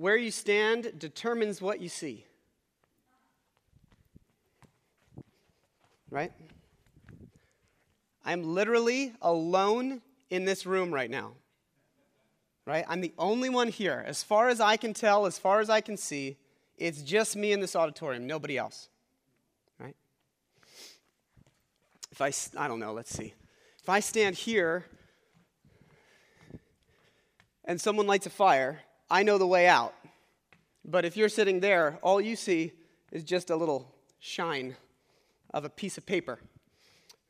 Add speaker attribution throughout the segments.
Speaker 1: where you stand determines what you see. Right? I'm literally alone in this room right now. Right? I'm the only one here. As far as I can tell, as far as I can see, it's just me in this auditorium, nobody else. Right? If I, I don't know, let's see. If I stand here and someone lights a fire, I know the way out. But if you're sitting there, all you see is just a little shine of a piece of paper,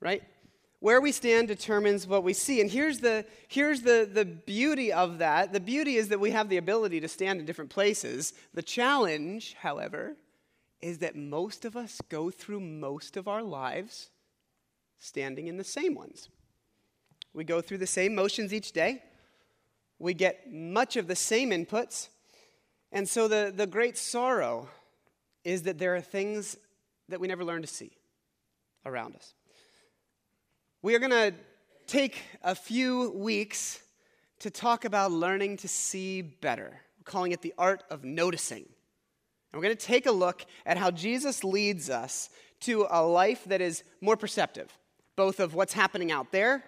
Speaker 1: right? Where we stand determines what we see. And here's the, here's the, the beauty of that. The beauty is that we have the ability to stand in different places. The challenge, however, is that most of us go through most of our lives standing in the same ones. We go through the same motions each day. We get much of the same inputs. And so the, the great sorrow is that there are things that we never learn to see around us. We are going to take a few weeks to talk about learning to see better. We're calling it the art of noticing. And we're going to take a look at how Jesus leads us to a life that is more perceptive, both of what's happening out there,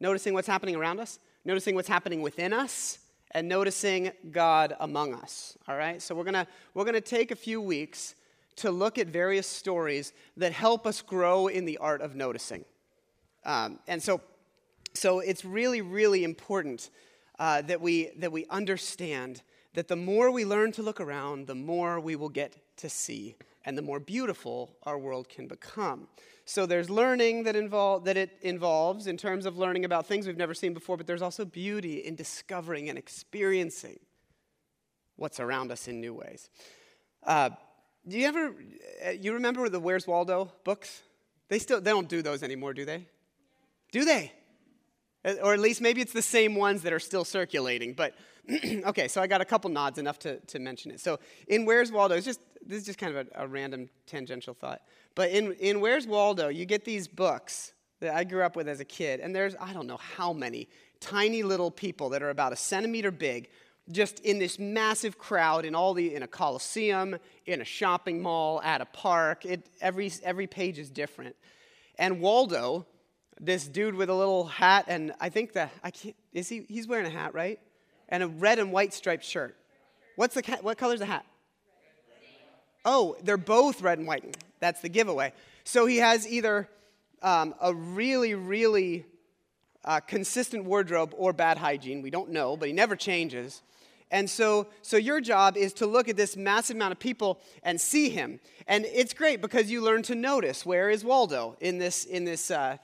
Speaker 1: noticing what's happening around us, noticing what's happening within us, and noticing God among us. All right? So we're going to we're going to take a few weeks to look at various stories that help us grow in the art of noticing. Um, and so, so it's really, really important uh, that, we, that we understand that the more we learn to look around, the more we will get to see, and the more beautiful our world can become. So there's learning that, involve, that it involves in terms of learning about things we've never seen before, but there's also beauty in discovering and experiencing what's around us in new ways. Uh, do you ever, uh, you remember the Where's Waldo books? They still, they don't do those anymore, do they? Do they? Uh, or at least maybe it's the same ones that are still circulating. But okay, so I got a couple nods enough to, to mention it. So in Where's Waldo, it's just this is just kind of a, a random tangential thought. But in, in Where's Waldo, you get these books that I grew up with as a kid, and there's I don't know how many tiny little people that are about a centimeter big just in this massive crowd in all the in a coliseum in a shopping mall at a park it, every, every page is different and waldo this dude with a little hat and i think that i can't is he he's wearing a hat right and a red and white striped shirt. What's the what color's the hat? Oh they're both red and white. That's the giveaway. So he has either um, a really really uh, consistent wardrobe or bad hygiene. We don't know but he never changes. And so, so your job is to look at this massive amount of people and see him. And it's great because you learn to notice where is Waldo in this, in this, uh,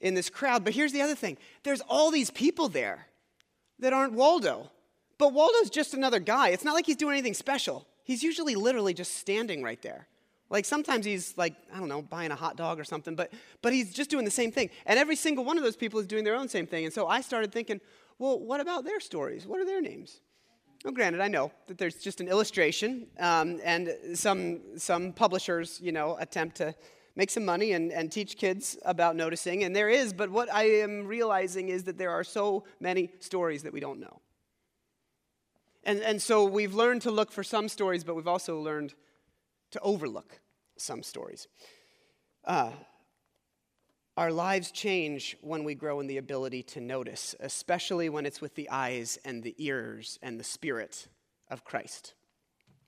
Speaker 1: in this crowd. But here's the other thing. There's all these people there that aren't Waldo. But Waldo's just another guy. It's not like he's doing anything special. He's usually literally just standing right there. Like sometimes he's like, I don't know, buying a hot dog or something, but, but he's just doing the same thing. And every single one of those people is doing their own same thing. And so I started thinking, well, what about their stories? What are their names? Well, granted, I know that there's just an illustration, um, and some, some publishers, you know, attempt to make some money and, and teach kids about noticing, and there is, but what I am realizing is that there are so many stories that we don't know. And, and so we've learned to look for some stories, but we've also learned to overlook some stories. Uh, our lives change when we grow in the ability to notice, especially when it's with the eyes and the ears and the spirit of Christ.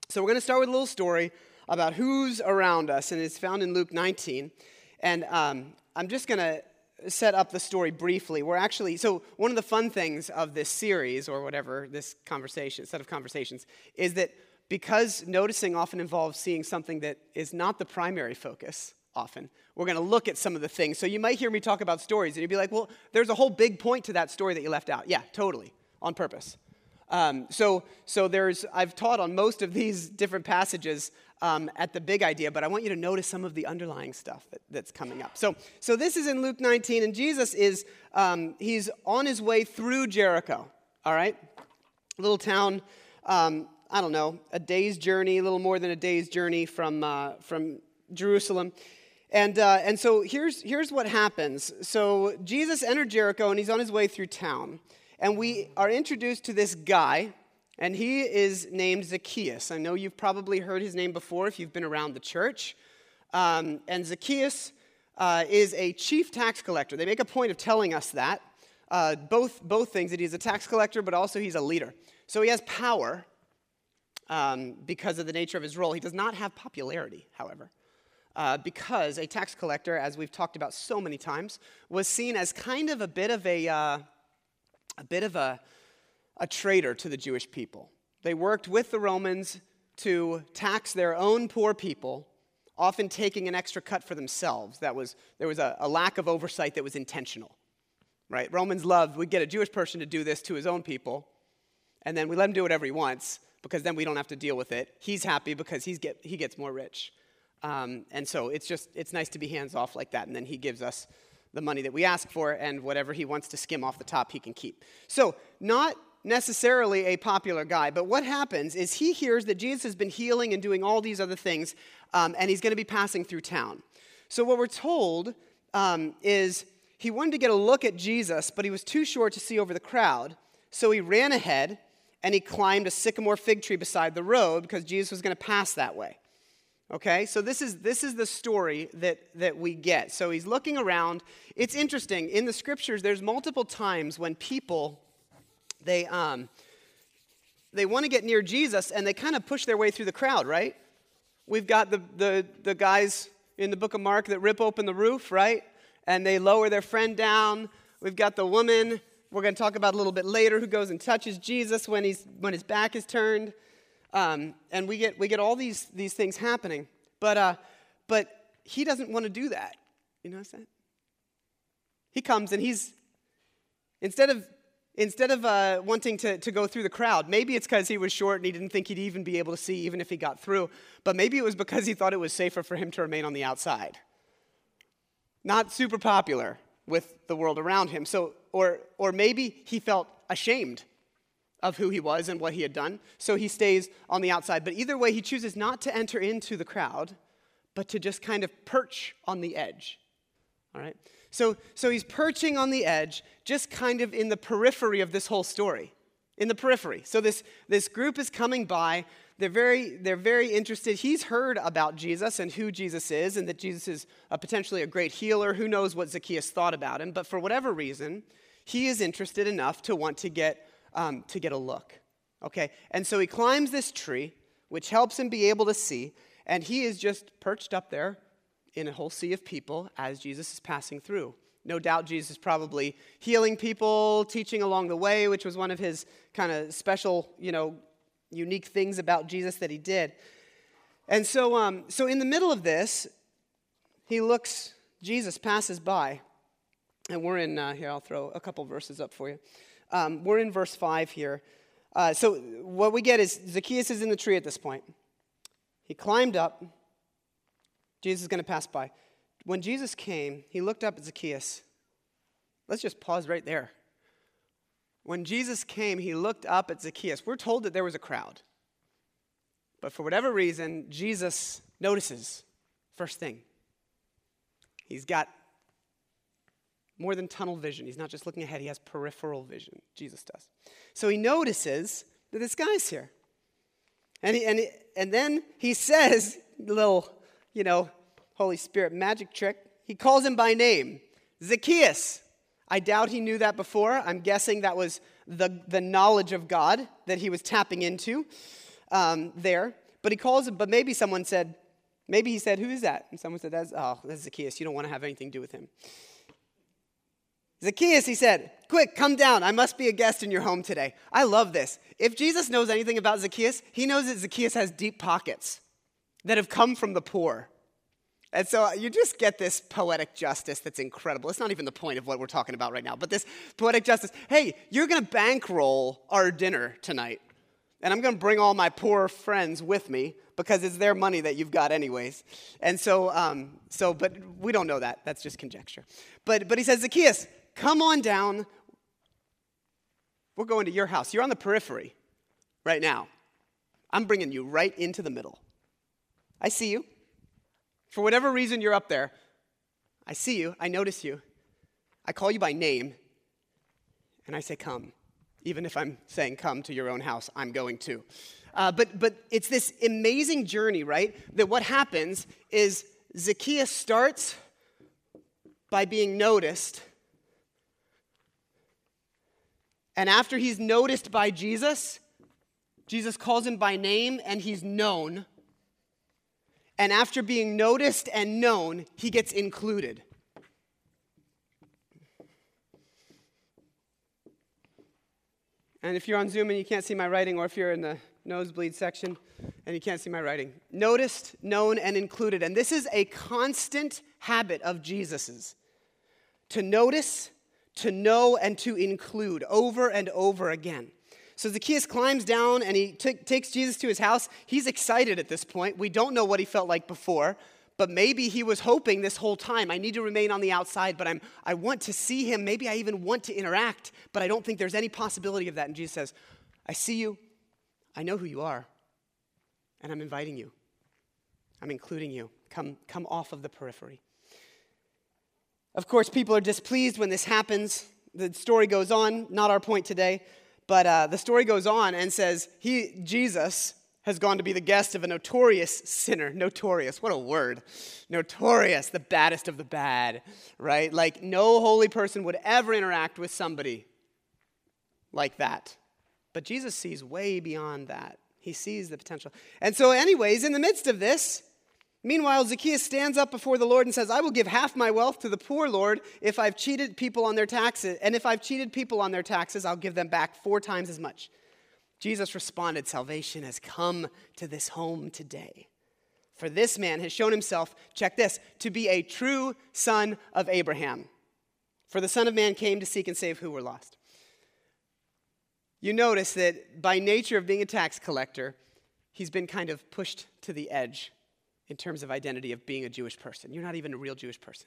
Speaker 1: So, we're going to start with a little story about who's around us, and it's found in Luke 19. And um, I'm just going to set up the story briefly. We're actually, so one of the fun things of this series, or whatever, this conversation, set of conversations, is that because noticing often involves seeing something that is not the primary focus, often. We're going to look at some of the things. So you might hear me talk about stories, and you'd be like, well, there's a whole big point to that story that you left out. Yeah, totally, on purpose. Um, so, so there's, I've taught on most of these different passages um, at the big idea, but I want you to notice some of the underlying stuff that, that's coming up. So, so this is in Luke 19, and Jesus is, um, he's on his way through Jericho, all right? Little town, um, I don't know, a day's journey, a little more than a day's journey from, uh, from Jerusalem. And, uh, and so here's, here's what happens. So Jesus entered Jericho and he's on his way through town. And we are introduced to this guy And he is named Zacchaeus. I know you've probably heard his name before if you've been around the church. Um, and Zacchaeus uh, is a chief tax collector. They make a point of telling us that. Uh, both, both things that he's a tax collector, but also he's a leader. So he has power um, because of the nature of his role. He does not have popularity, however. Uh, because a tax collector, as we've talked about so many times, was seen as kind of a bit of a, uh, a bit of a, a traitor to the Jewish people. They worked with the Romans to tax their own poor people, often taking an extra cut for themselves. That was, there was a, a lack of oversight that was intentional. Right? Romans loved, we get a Jewish person to do this to his own people, and then we let him do whatever he wants because then we don't have to deal with it. He's happy because he's get, he gets more rich. Um, and so it's just, it's nice to be hands off like that. And then he gives us the money that we ask for, and whatever he wants to skim off the top, he can keep. So, not necessarily a popular guy, but what happens is he hears that Jesus has been healing and doing all these other things, um, and he's going to be passing through town. So, what we're told um, is he wanted to get a look at Jesus, but he was too short to see over the crowd. So, he ran ahead and he climbed a sycamore fig tree beside the road because Jesus was going to pass that way. Okay, so this is this is the story that that we get. So he's looking around. It's interesting in the scriptures. There's multiple times when people they um they want to get near Jesus and they kind of push their way through the crowd, right? We've got the the the guys in the book of Mark that rip open the roof, right? And they lower their friend down. We've got the woman we're going to talk about a little bit later who goes and touches Jesus when he's when his back is turned. Um, and we get, we get all these, these things happening. But, uh, but he doesn't want to do that. You know what I'm saying? He comes and he's, instead of, instead of uh, wanting to, to go through the crowd, maybe it's because he was short and he didn't think he'd even be able to see even if he got through, but maybe it was because he thought it was safer for him to remain on the outside. Not super popular with the world around him. So, or, or maybe he felt ashamed of who he was and what he had done. So he stays on the outside. But either way, he chooses not to enter into the crowd, but to just kind of perch on the edge. All right? So, so he's perching on the edge, just kind of in the periphery of this whole story. In the periphery. So this, this group is coming by. They're very, they're very interested. He's heard about Jesus and who Jesus is, and that Jesus is a, potentially a great healer. Who knows what Zacchaeus thought about him? But for whatever reason, he is interested enough to want to get um, to get a look. Okay? And so he climbs this tree, which helps him be able to see, and he is just perched up there in a whole sea of people as Jesus is passing through. No doubt Jesus is probably healing people, teaching along the way, which was one of his kind of special, you know, unique things about Jesus that he did. And so, um, so in the middle of this, he looks, Jesus passes by. And we're in, uh, here, I'll throw a couple verses up for you. Um, we're in verse 5 here. Uh, so, what we get is Zacchaeus is in the tree at this point. He climbed up. Jesus is going to pass by. When Jesus came, he looked up at Zacchaeus. Let's just pause right there. When Jesus came, he looked up at Zacchaeus. We're told that there was a crowd. But for whatever reason, Jesus notices first thing. He's got more than tunnel vision. He's not just looking ahead, he has peripheral vision. Jesus does. So he notices that this guy's here. And, he, and, he, and then he says, little, you know, Holy Spirit magic trick. He calls him by name Zacchaeus. I doubt he knew that before. I'm guessing that was the, the knowledge of God that he was tapping into um, there. But he calls him, but maybe someone said, maybe he said, Who is that? And someone said, that's, Oh, that's Zacchaeus. You don't want to have anything to do with him. Zacchaeus, he said, Quick, come down. I must be a guest in your home today. I love this. If Jesus knows anything about Zacchaeus, he knows that Zacchaeus has deep pockets that have come from the poor. And so you just get this poetic justice that's incredible. It's not even the point of what we're talking about right now, but this poetic justice. Hey, you're going to bankroll our dinner tonight. And I'm going to bring all my poor friends with me because it's their money that you've got anyways. And so, um, so, but we don't know that. That's just conjecture. But, but he says, Zacchaeus, Come on down. We're going to your house. You're on the periphery right now. I'm bringing you right into the middle. I see you. For whatever reason, you're up there. I see you. I notice you. I call you by name. And I say, Come. Even if I'm saying, come to your own house, I'm going to. Uh, but, but it's this amazing journey, right? That what happens is Zacchaeus starts by being noticed. And after he's noticed by Jesus, Jesus calls him by name and he's known. And after being noticed and known, he gets included. And if you're on Zoom and you can't see my writing, or if you're in the nosebleed section and you can't see my writing, noticed, known, and included. And this is a constant habit of Jesus's to notice, to know, and to include over and over again. So Zacchaeus climbs down and he t- takes Jesus to his house. He's excited at this point. We don't know what he felt like before, but maybe he was hoping this whole time I need to remain on the outside, but I'm, I want to see him. Maybe I even want to interact, but I don't think there's any possibility of that. And Jesus says, I see you. I know who you are, and I'm inviting you. I'm including you. Come, come off of the periphery. Of course, people are displeased when this happens. The story goes on, not our point today. But uh, the story goes on and says, he, Jesus, has gone to be the guest of a notorious sinner. Notorious, what a word. Notorious, the baddest of the bad, right? Like, no holy person would ever interact with somebody like that. But Jesus sees way beyond that. He sees the potential. And so, anyways, in the midst of this, Meanwhile, Zacchaeus stands up before the Lord and says, I will give half my wealth to the poor, Lord, if I've cheated people on their taxes. And if I've cheated people on their taxes, I'll give them back four times as much. Jesus responded, Salvation has come to this home today. For this man has shown himself, check this, to be a true son of Abraham. For the Son of Man came to seek and save who were lost. You notice that by nature of being a tax collector, he's been kind of pushed to the edge in terms of identity of being a Jewish person. You're not even a real Jewish person.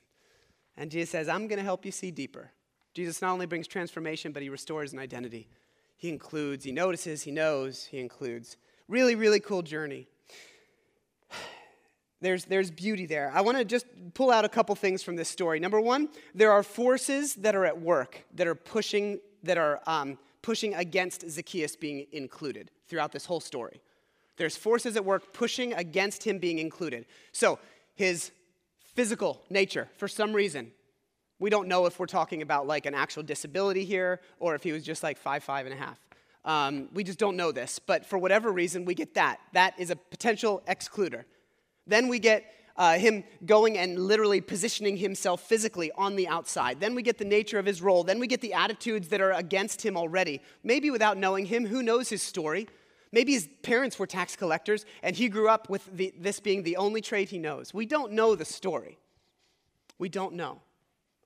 Speaker 1: And Jesus says, I'm going to help you see deeper. Jesus not only brings transformation, but he restores an identity. He includes, he notices, he knows, he includes. Really, really cool journey. There's, there's beauty there. I want to just pull out a couple things from this story. Number one, there are forces that are at work that are pushing, that are um, pushing against Zacchaeus being included throughout this whole story. There's forces at work pushing against him being included. So, his physical nature, for some reason, we don't know if we're talking about like an actual disability here or if he was just like five, five and a half. Um, we just don't know this. But for whatever reason, we get that. That is a potential excluder. Then we get uh, him going and literally positioning himself physically on the outside. Then we get the nature of his role. Then we get the attitudes that are against him already. Maybe without knowing him, who knows his story? Maybe his parents were tax collectors and he grew up with the, this being the only trade he knows. We don't know the story. We don't know.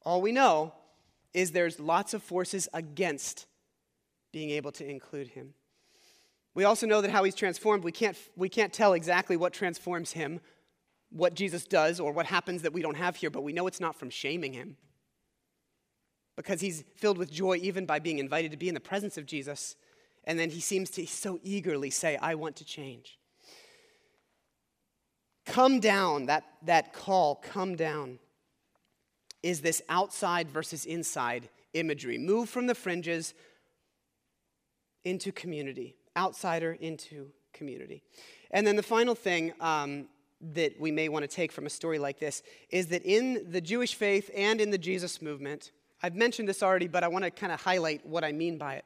Speaker 1: All we know is there's lots of forces against being able to include him. We also know that how he's transformed, we can't, we can't tell exactly what transforms him, what Jesus does, or what happens that we don't have here, but we know it's not from shaming him. Because he's filled with joy even by being invited to be in the presence of Jesus and then he seems to so eagerly say, I want to change. Come down, that, that call, come down, is this outside versus inside imagery. Move from the fringes into community, outsider into community. And then the final thing um, that we may want to take from a story like this is that in the Jewish faith and in the Jesus movement, I've mentioned this already, but I want to kind of highlight what I mean by it.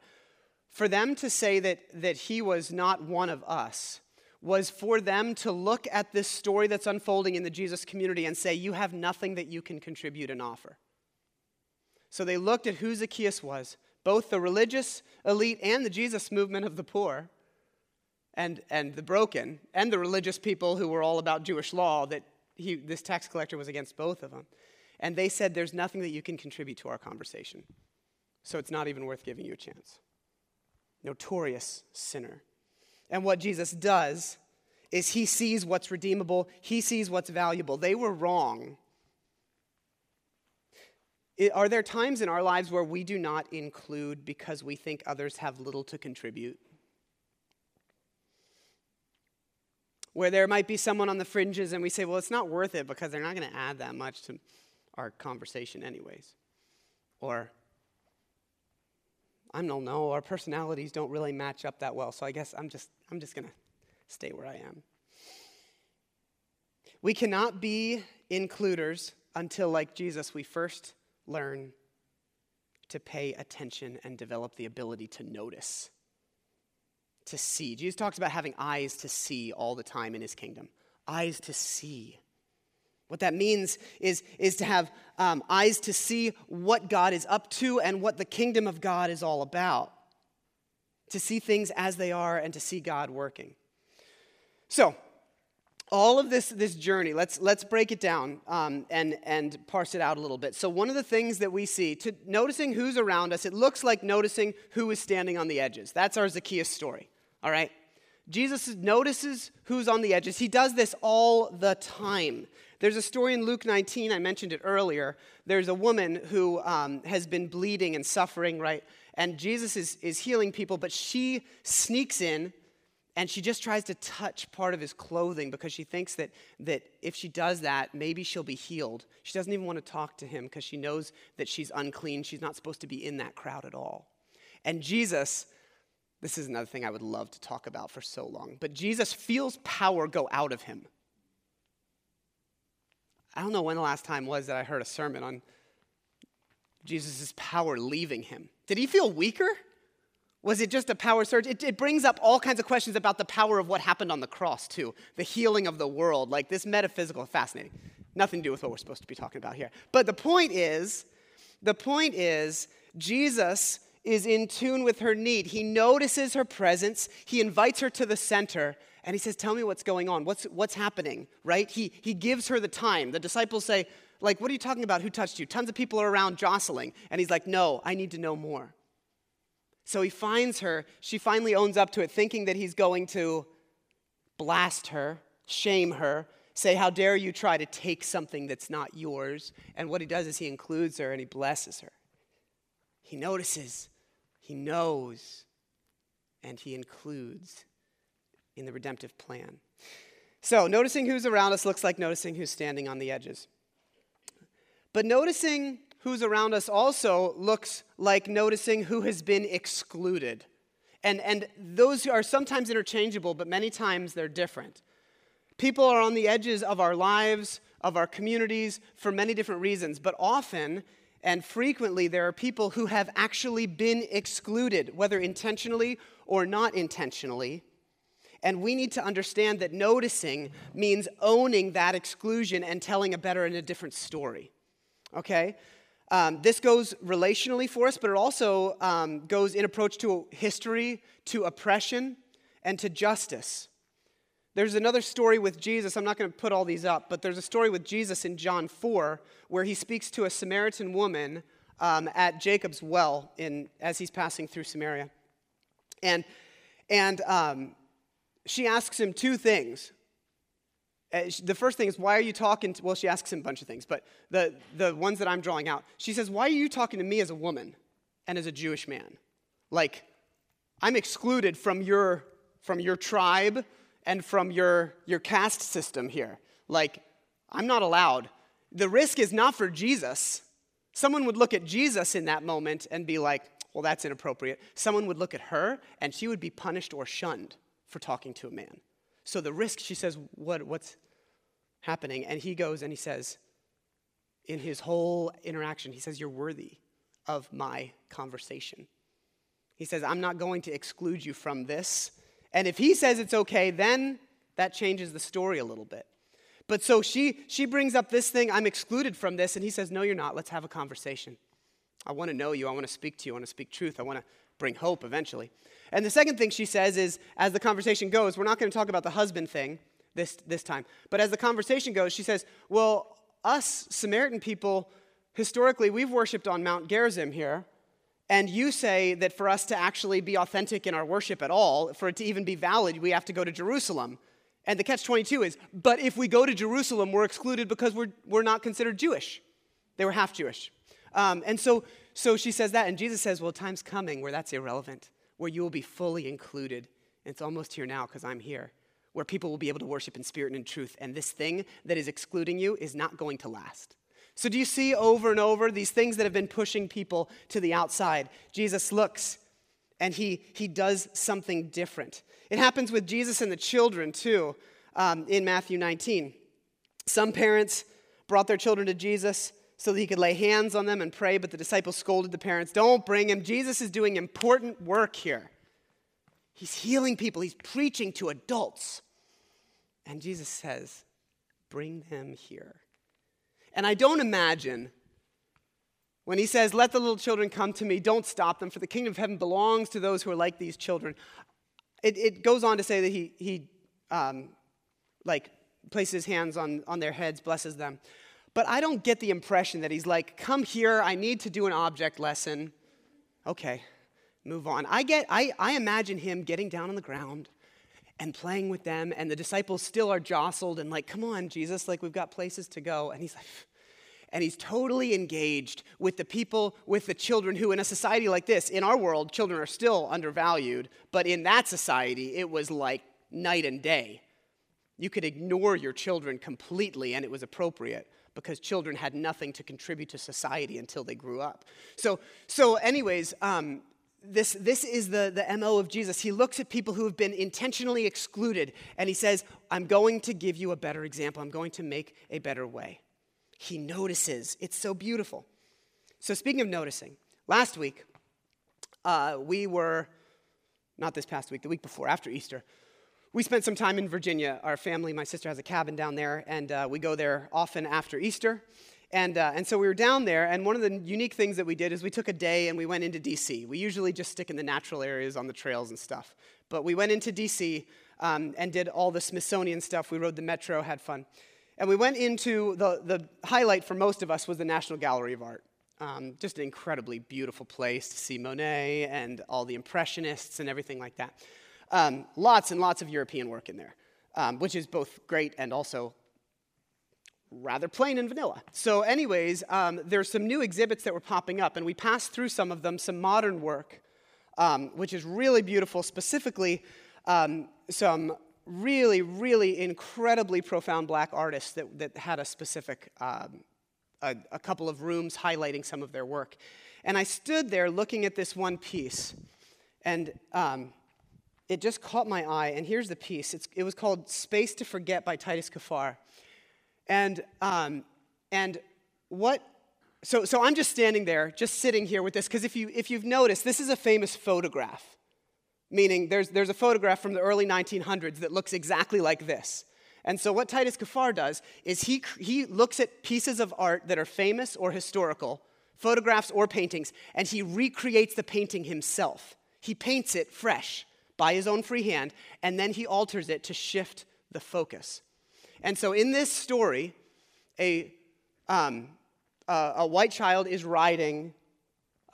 Speaker 1: For them to say that, that he was not one of us was for them to look at this story that's unfolding in the Jesus community and say, You have nothing that you can contribute and offer. So they looked at who Zacchaeus was, both the religious elite and the Jesus movement of the poor and, and the broken, and the religious people who were all about Jewish law, that he, this tax collector was against both of them. And they said, There's nothing that you can contribute to our conversation. So it's not even worth giving you a chance notorious sinner. And what Jesus does is he sees what's redeemable, he sees what's valuable. They were wrong. Are there times in our lives where we do not include because we think others have little to contribute? Where there might be someone on the fringes and we say, well, it's not worth it because they're not going to add that much to our conversation, anyways. Or I don't know, our personalities don't really match up that well, so I guess I'm just, I'm just going to stay where I am. We cannot be includers until, like Jesus, we first learn to pay attention and develop the ability to notice, to see. Jesus talks about having eyes to see all the time in his kingdom. Eyes to see. What that means is, is to have um, eyes to see what God is up to and what the kingdom of God is all about. To see things as they are and to see God working. So, all of this, this journey, let's, let's break it down um, and, and parse it out a little bit. So, one of the things that we see, to noticing who's around us, it looks like noticing who is standing on the edges. That's our Zacchaeus story, all right? Jesus notices who's on the edges. He does this all the time. There's a story in Luke 19, I mentioned it earlier. There's a woman who um, has been bleeding and suffering, right? And Jesus is, is healing people, but she sneaks in and she just tries to touch part of his clothing because she thinks that, that if she does that, maybe she'll be healed. She doesn't even want to talk to him because she knows that she's unclean. She's not supposed to be in that crowd at all. And Jesus, this is another thing I would love to talk about for so long, but Jesus feels power go out of him. I don't know when the last time was that I heard a sermon on Jesus' power leaving him. Did he feel weaker? Was it just a power surge? It, it, brings up all kinds of questions about the power of what happened on the cross, too. The healing of the world, like this metaphysical, fascinating. Nothing to do with what we're supposed to be talking about here. But the point is, the point is, Jesus is in tune with her need. He notices her presence, he invites her to the center, and he says, Tell me what's going on. What's, what's happening, right? He, he gives her the time. The disciples say, like, what are you talking about? Who touched you? Tons of people are around jostling. And he's like, no, I need to know more. So he finds her. She finally owns up to it, thinking that he's going to blast her, shame her, say, How dare you try to take something that's not yours? And what he does is he includes her and he blesses her. He notices, he knows, and he includes in the redemptive plan. So, noticing who's around us looks like noticing who's standing on the edges. But noticing who's around us also looks like noticing who has been excluded. And, and those are sometimes interchangeable, but many times they're different. People are on the edges of our lives, of our communities, for many different reasons, but often and frequently there are people who have actually been excluded, whether intentionally or not intentionally. And we need to understand that noticing means owning that exclusion and telling a better and a different story. Okay? Um, this goes relationally for us, but it also um, goes in approach to history, to oppression, and to justice. There's another story with Jesus. I'm not going to put all these up, but there's a story with Jesus in John 4 where he speaks to a Samaritan woman um, at Jacob's well in, as he's passing through Samaria. And, and um, she asks him two things. Uh, the first thing is, why are you talking to, well, she asks him a bunch of things, but the, the ones that I'm drawing out, she says, why are you talking to me as a woman and as a Jewish man? Like, I'm excluded from your, from your tribe and from your, your caste system here. Like, I'm not allowed. The risk is not for Jesus. Someone would look at Jesus in that moment and be like, well, that's inappropriate. Someone would look at her and she would be punished or shunned for talking to a man. So the risk, she says, what, what's happening? And he goes and he says, in his whole interaction, he says, You're worthy of my conversation. He says, I'm not going to exclude you from this. And if he says it's okay, then that changes the story a little bit. But so she, she brings up this thing, I'm excluded from this, and he says, No, you're not. Let's have a conversation. I want to know you. I want to speak to you. I want to speak truth. I want to bring hope eventually. And the second thing she says is, as the conversation goes, we're not going to talk about the husband thing this, this time, but as the conversation goes, she says, Well, us Samaritan people, historically, we've worshiped on Mount Gerizim here. And you say that for us to actually be authentic in our worship at all, for it to even be valid, we have to go to Jerusalem. And the catch 22 is, but if we go to Jerusalem, we're excluded because we're, we're not considered Jewish. They were half Jewish. Um, and so, so she says that, and Jesus says, well, time's coming where that's irrelevant, where you will be fully included. And it's almost here now because I'm here, where people will be able to worship in spirit and in truth. And this thing that is excluding you is not going to last. So, do you see over and over these things that have been pushing people to the outside? Jesus looks and he, he does something different. It happens with Jesus and the children, too, um, in Matthew 19. Some parents brought their children to Jesus so that he could lay hands on them and pray, but the disciples scolded the parents Don't bring him. Jesus is doing important work here. He's healing people, he's preaching to adults. And Jesus says, Bring them here. And I don't imagine when he says, Let the little children come to me, don't stop them, for the kingdom of heaven belongs to those who are like these children. It, it goes on to say that he, he um, like, places his hands on, on their heads, blesses them. But I don't get the impression that he's like, Come here, I need to do an object lesson. Okay, move on. I, get, I, I imagine him getting down on the ground and playing with them, and the disciples still are jostled and like, come on, Jesus, like we've got places to go. And he's like, and he's totally engaged with the people, with the children who, in a society like this, in our world, children are still undervalued, but in that society, it was like night and day. You could ignore your children completely, and it was appropriate because children had nothing to contribute to society until they grew up. So, so anyways, um, this, this is the, the MO of Jesus. He looks at people who have been intentionally excluded and he says, I'm going to give you a better example. I'm going to make a better way. He notices. It's so beautiful. So, speaking of noticing, last week uh, we were, not this past week, the week before, after Easter, we spent some time in Virginia. Our family, my sister has a cabin down there, and uh, we go there often after Easter. And, uh, and so we were down there, and one of the unique things that we did is we took a day and we went into DC. We usually just stick in the natural areas on the trails and stuff. But we went into DC um, and did all the Smithsonian stuff. We rode the metro, had fun. And we went into the, the highlight for most of us was the National Gallery of Art. Um, just an incredibly beautiful place to see Monet and all the Impressionists and everything like that. Um, lots and lots of European work in there, um, which is both great and also rather plain and vanilla. So, anyways, um, there's some new exhibits that were popping up, and we passed through some of them, some modern work, um, which is really beautiful, specifically um, some really, really incredibly profound black artists that, that had a specific, um, a, a couple of rooms highlighting some of their work. And I stood there looking at this one piece, and um, it just caught my eye. And here's the piece it's, it was called Space to Forget by Titus Kaphar. And, um, and what, so, so I'm just standing there, just sitting here with this, because if, you, if you've noticed, this is a famous photograph. Meaning, there's, there's a photograph from the early 1900s that looks exactly like this. And so, what Titus Kaphar does is he, he looks at pieces of art that are famous or historical, photographs or paintings, and he recreates the painting himself. He paints it fresh by his own free hand, and then he alters it to shift the focus. And so in this story, a, um, a, a white child is riding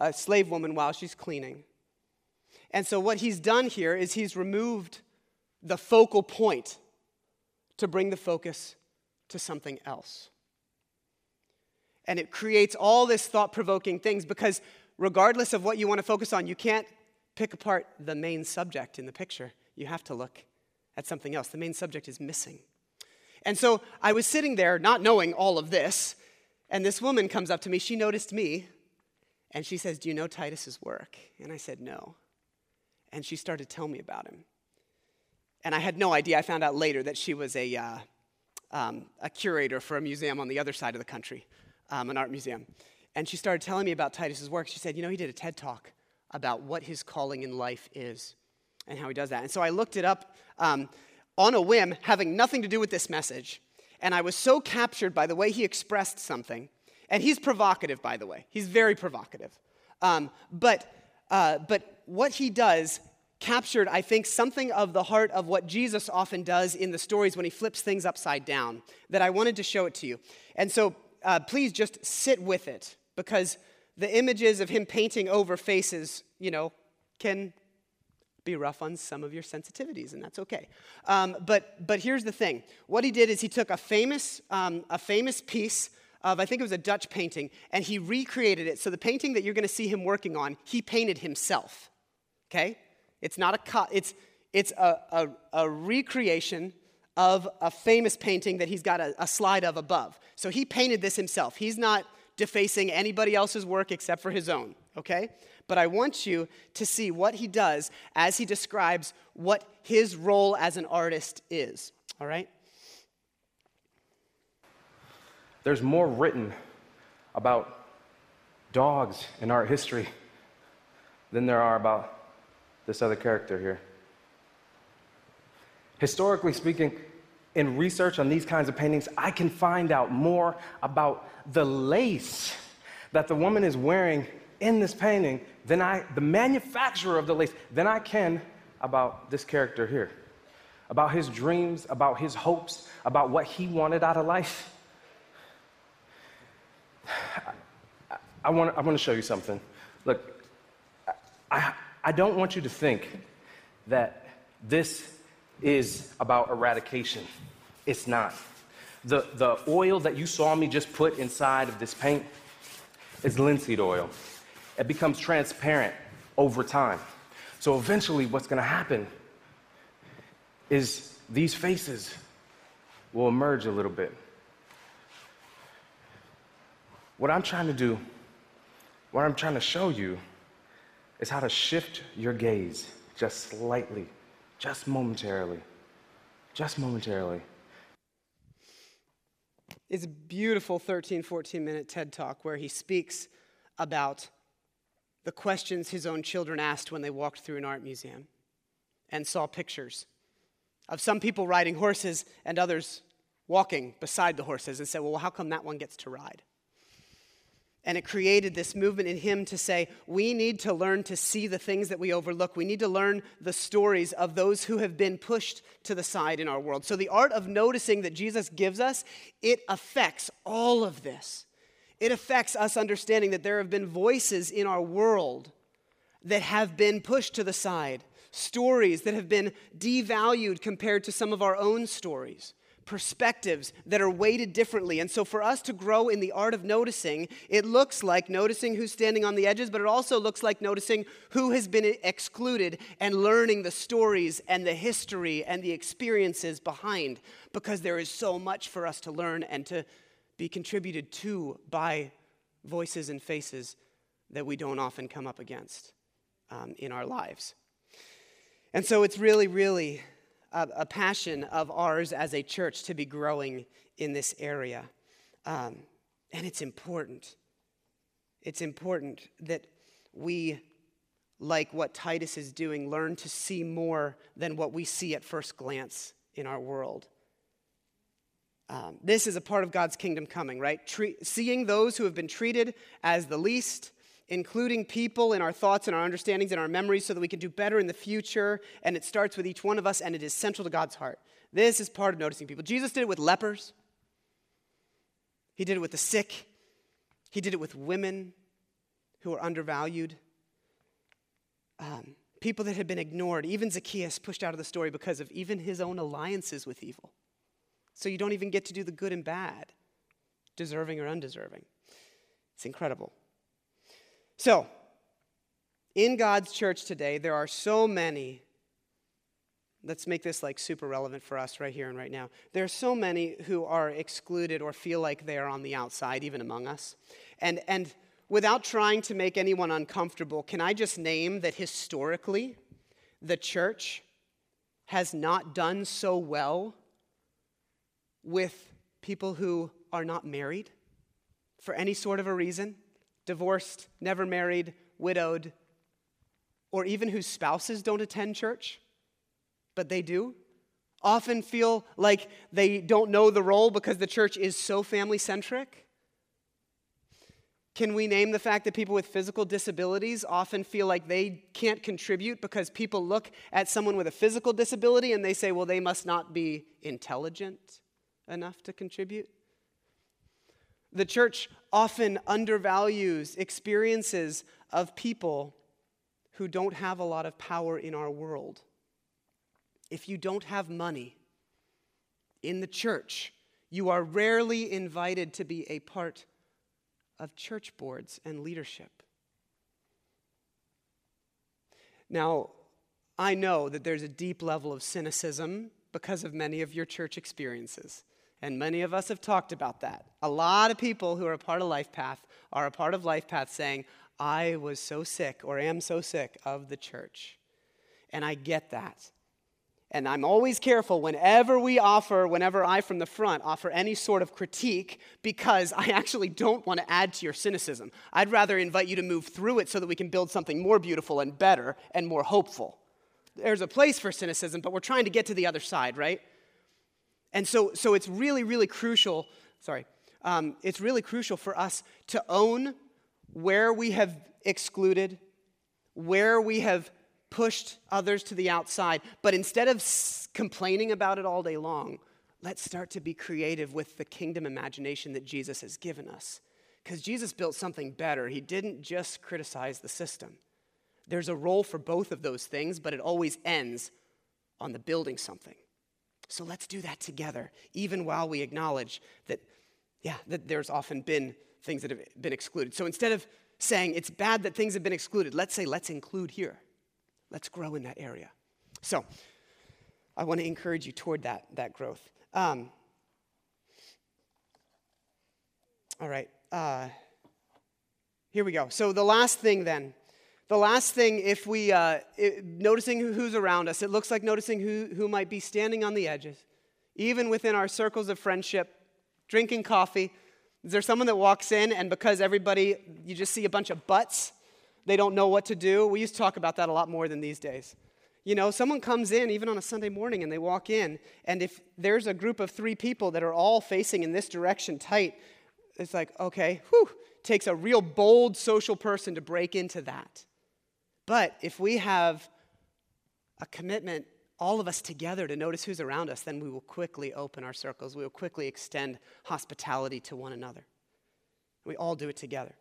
Speaker 1: a slave woman while she's cleaning. And so what he's done here is he's removed the focal point to bring the focus to something else. And it creates all this thought provoking things because regardless of what you want to focus on, you can't pick apart the main subject in the picture. You have to look at something else. The main subject is missing. And so I was sitting there not knowing all of this, and this woman comes up to me. She noticed me, and she says, Do you know Titus's work? And I said, No. And she started telling me about him. And I had no idea. I found out later that she was a, uh, um, a curator for a museum on the other side of the country, um, an art museum. And she started telling me about Titus's work. She said, You know, he did a TED talk about what his calling in life is and how he does that. And so I looked it up. Um, on a whim, having nothing to do with this message. And I was so captured by the way he expressed something. And he's provocative, by the way. He's very provocative. Um, but, uh, but what he does captured, I think, something of the heart of what Jesus often does in the stories when he flips things upside down, that I wanted to show it to you. And so uh, please just sit with it, because the images of him painting over faces, you know, can be rough on some of your sensitivities, and that's okay. Um, but, but here's the thing what he did is he took a famous, um, a famous piece of, I think it was a Dutch painting, and he recreated it. So the painting that you're going to see him working on, he painted himself. Okay? It's not a cut, it's, it's a, a, a recreation of a famous painting that he's got a, a, slide of above. So he painted this himself. He's not defacing anybody else's work except for his own, okay? But I want you to see what he does as he describes what his role as an artist is, all right?
Speaker 2: There's more written about dogs in art history than there are about this other character here. Historically speaking, in research on these kinds of paintings, I can find out more about the lace that the woman is wearing in this painting than I, the manufacturer of the lace, than I can about this character here. About his dreams, about his hopes, about what he wanted out of life. I, want, I want to show you something. Look, I, I don't want you to think that this is about eradication. It's not. The, the oil that you saw me just put inside of this paint is linseed oil. It becomes transparent over time. So eventually, what's going to happen is these faces will emerge a little bit. What I'm trying to do, what I'm trying to show you, is how to shift your gaze just slightly, just momentarily, just momentarily.
Speaker 1: It's a beautiful 13, 14 minute TED talk where he speaks about the questions his own children asked when they walked through an art museum and saw pictures of some people riding horses and others walking beside the horses and said, Well, how come that one gets to ride? And it created this movement in him to say, we need to learn to see the things that we overlook. We need to learn the stories of those who have been pushed to the side in our world. So, the art of noticing that Jesus gives us, it affects all of this. It affects us understanding that there have been voices in our world that have been pushed to the side, stories that have been devalued compared to some of our own stories perspectives that are weighted differently. And so, for us to grow in the art of noticing, it looks like noticing who's standing on the edges, but it also looks like noticing who has been excluded and learning the stories and the history and the experiences behind, because there is so much for us to learn and to be contributed to by voices and faces that we don't often come up against um, in our lives. And so, it's really, really a, a passion of ours as a church to be growing in this area. Um, and it's important. It's important that we, like what Titus is doing, learn to see more than what we see at first glance in our world. Um, this is a part of God's kingdom coming, right? Tre- seeing those who have been treated as the least, including people in our thoughts and our understandings and our memories so that we can do better in the future. And it starts with each one of us, and it is central to God's heart. This is part of noticing people. Jesus did it with lepers, He did it with the sick, He did it with women who are undervalued. Um, people that had been ignored. Even Zacchaeus pushed out of the story because of even his own alliances with evil. So you don't even get to do the good and bad, deserving or undeserving. It's incredible. So, in God's church today, there are so many. Let's make this like super relevant for us right here and right now. There are so many who are excluded or feel like they are on the outside, even among us. And, and without trying to make anyone uncomfortable, can I just name that historically, the church has not done so well with people who are not married for any sort of a reason? Divorced, never married, widowed, or even whose spouses don't attend church, but they do, often feel like they don't know the role because the church is so family centric? Can we name the fact that people with physical disabilities often feel like they can't contribute because people look at someone with a physical disability and they say, well, they must not be intelligent enough to contribute? The church often undervalues experiences of people who don't have a lot of power in our world. If you don't have money in the church, you are rarely invited to be a part of church boards and leadership. Now, I know that there's a deep level of cynicism because of many of your church experiences. And many of us have talked about that. A lot of people who are a part of Life Path are a part of Life Path saying, I was so sick or am so sick of the church. And I get that. And I'm always careful whenever we offer, whenever I from the front offer any sort of critique, because I actually don't want to add to your cynicism. I'd rather invite you to move through it so that we can build something more beautiful and better and more hopeful. There's a place for cynicism, but we're trying to get to the other side, right? And so, so it's really, really crucial, sorry, um, it's really crucial for us to own where we have excluded, where we have pushed others to the outside. But instead of s- complaining about it all day long, let's start to be creative with the kingdom imagination that Jesus has given us. Because Jesus built something better. He didn't just criticize the system. There's a role for both of those things, but it always ends on the building something. So let's do that together, even while we acknowledge that, yeah, that there's often been things that have been excluded. So instead of saying it's bad that things have been excluded, let's say let's include here. Let's grow in that area. So I want to encourage you toward that, that growth. Um, all right. Uh, here we go. So the last thing then. The last thing, if we, uh, it, noticing who's around us, it looks like noticing who, who might be standing on the edges, even within our circles of friendship, drinking coffee, is there someone that walks in and because everybody, you just see a bunch of butts, they don't know what to do? We used to talk about that a lot more than these days. You know, someone comes in, even on a Sunday morning, and they walk in, and if there's a group of three people that are all facing in this direction tight, it's like, okay, whew, takes a real bold social person to break into that. But if we have a commitment all of us together to notice who's around us, then we will quickly open our circles. We will quickly extend hospitality to one another. We all do it together.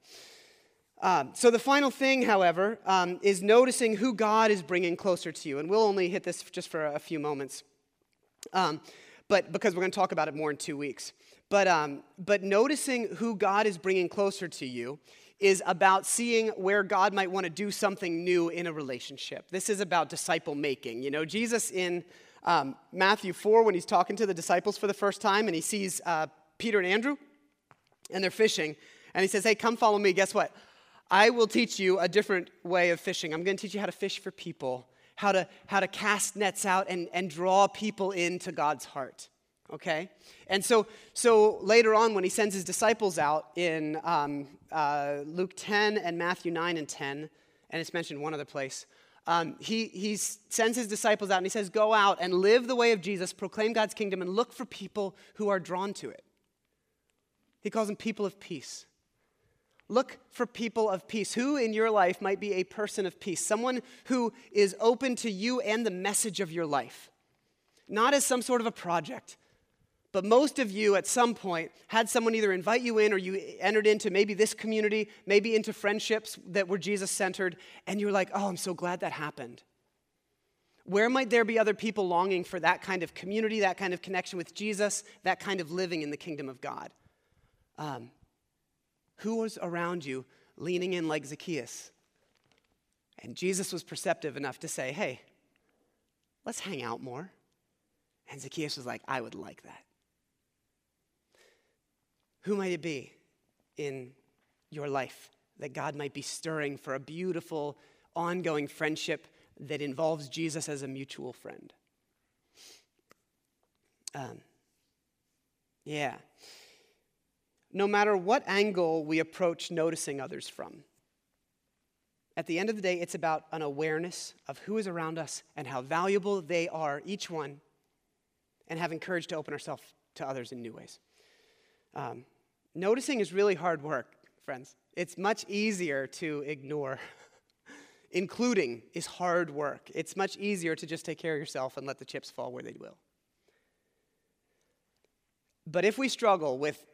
Speaker 1: Um, so, the final thing, however, um, is noticing who God is bringing closer to you. And we'll only hit this just for a few moments, um, but because we're going to talk about it more in two weeks. But, um, but noticing who God is bringing closer to you is about seeing where God might want to do something new in a relationship. This is about disciple making. You know, Jesus in um, Matthew 4, when he's talking to the disciples for the first time and he sees uh, Peter and Andrew and they're fishing, and he says, Hey, come follow me. Guess what? I will teach you a different way of fishing. I'm going to teach you how to fish for people, how to, how to cast nets out and, and draw people into God's heart okay? And so, so later on, when he sends his disciples out in um, uh, Luke 10 and Matthew 9 and 10, and it's mentioned one other place, um, he, he sends his disciples out and he says, Go out and live the way of Jesus, proclaim God's kingdom, and look for people who are drawn to it. He calls them people of peace. Look for people of peace. Who in your life might be a person of peace? Someone who is open to you and the message of your life, not as some sort of a project, but most of you at some point had someone either invite you in or you entered into maybe this community, maybe into friendships that were Jesus centered, and you're like, oh, I'm so glad that happened. Where might there be other people longing for that kind of community, that kind of connection with Jesus, that kind of living in the kingdom of God? Um, who was around you leaning in like Zacchaeus? And Jesus was perceptive enough to say, hey, let's hang out more. And Zacchaeus was like, I would like that. Who might it be in your life that God might be stirring for a beautiful, ongoing friendship that involves Jesus as a mutual friend? Um, yeah. No matter what angle we approach noticing others from, at the end of the day, it's about an awareness of who is around us and how valuable they are, each one, and having courage to open ourselves to others in new ways. Um, Noticing is really hard work, friends. It's much easier to ignore. Including is hard work. It's much easier to just take care of yourself and let the chips fall where they will. But if we struggle with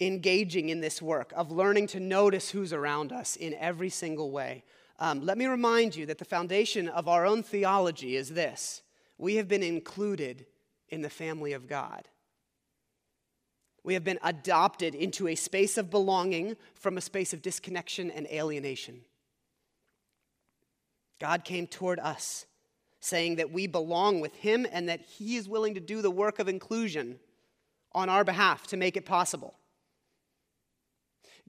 Speaker 1: engaging in this work of learning to notice who's around us in every single way, um, let me remind you that the foundation of our own theology is this we have been included in the family of God. We have been adopted into a space of belonging from a space of disconnection and alienation. God came toward us saying that we belong with Him and that He is willing to do the work of inclusion on our behalf to make it possible.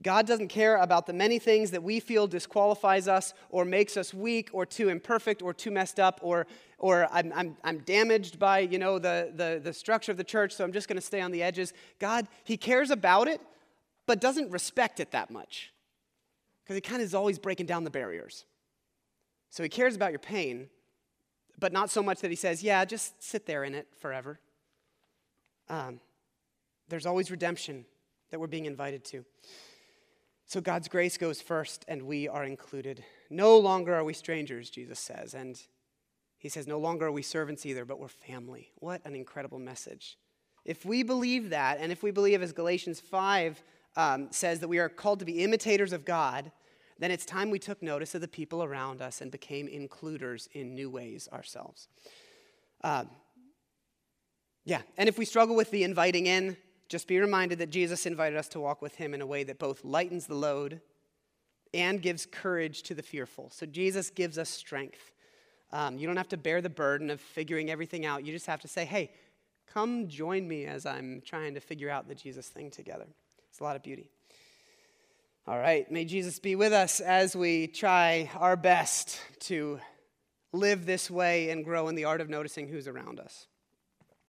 Speaker 1: God doesn't care about the many things that we feel disqualifies us or makes us weak or too imperfect or too messed up or, or I'm, I'm, I'm damaged by, you know, the, the, the structure of the church, so I'm just going to stay on the edges. God, he cares about it, but doesn't respect it that much because he kind of is always breaking down the barriers. So he cares about your pain, but not so much that he says, yeah, just sit there in it forever. Um, there's always redemption that we're being invited to. So God's grace goes first, and we are included. No longer are we strangers, Jesus says. And he says, no longer are we servants either, but we're family. What an incredible message. If we believe that, and if we believe, as Galatians 5 um, says, that we are called to be imitators of God, then it's time we took notice of the people around us and became includers in new ways ourselves. Um, yeah, and if we struggle with the inviting in, just be reminded that Jesus invited us to walk with him in a way that both lightens the load and gives courage to the fearful. So Jesus gives us strength. Um, you don't have to bear the burden of figuring everything out. You just have to say, hey, come join me as I'm trying to figure out the Jesus thing together. It's a lot of beauty. All right, may Jesus be with us as we try our best to live this way and grow in the art of noticing who's around us.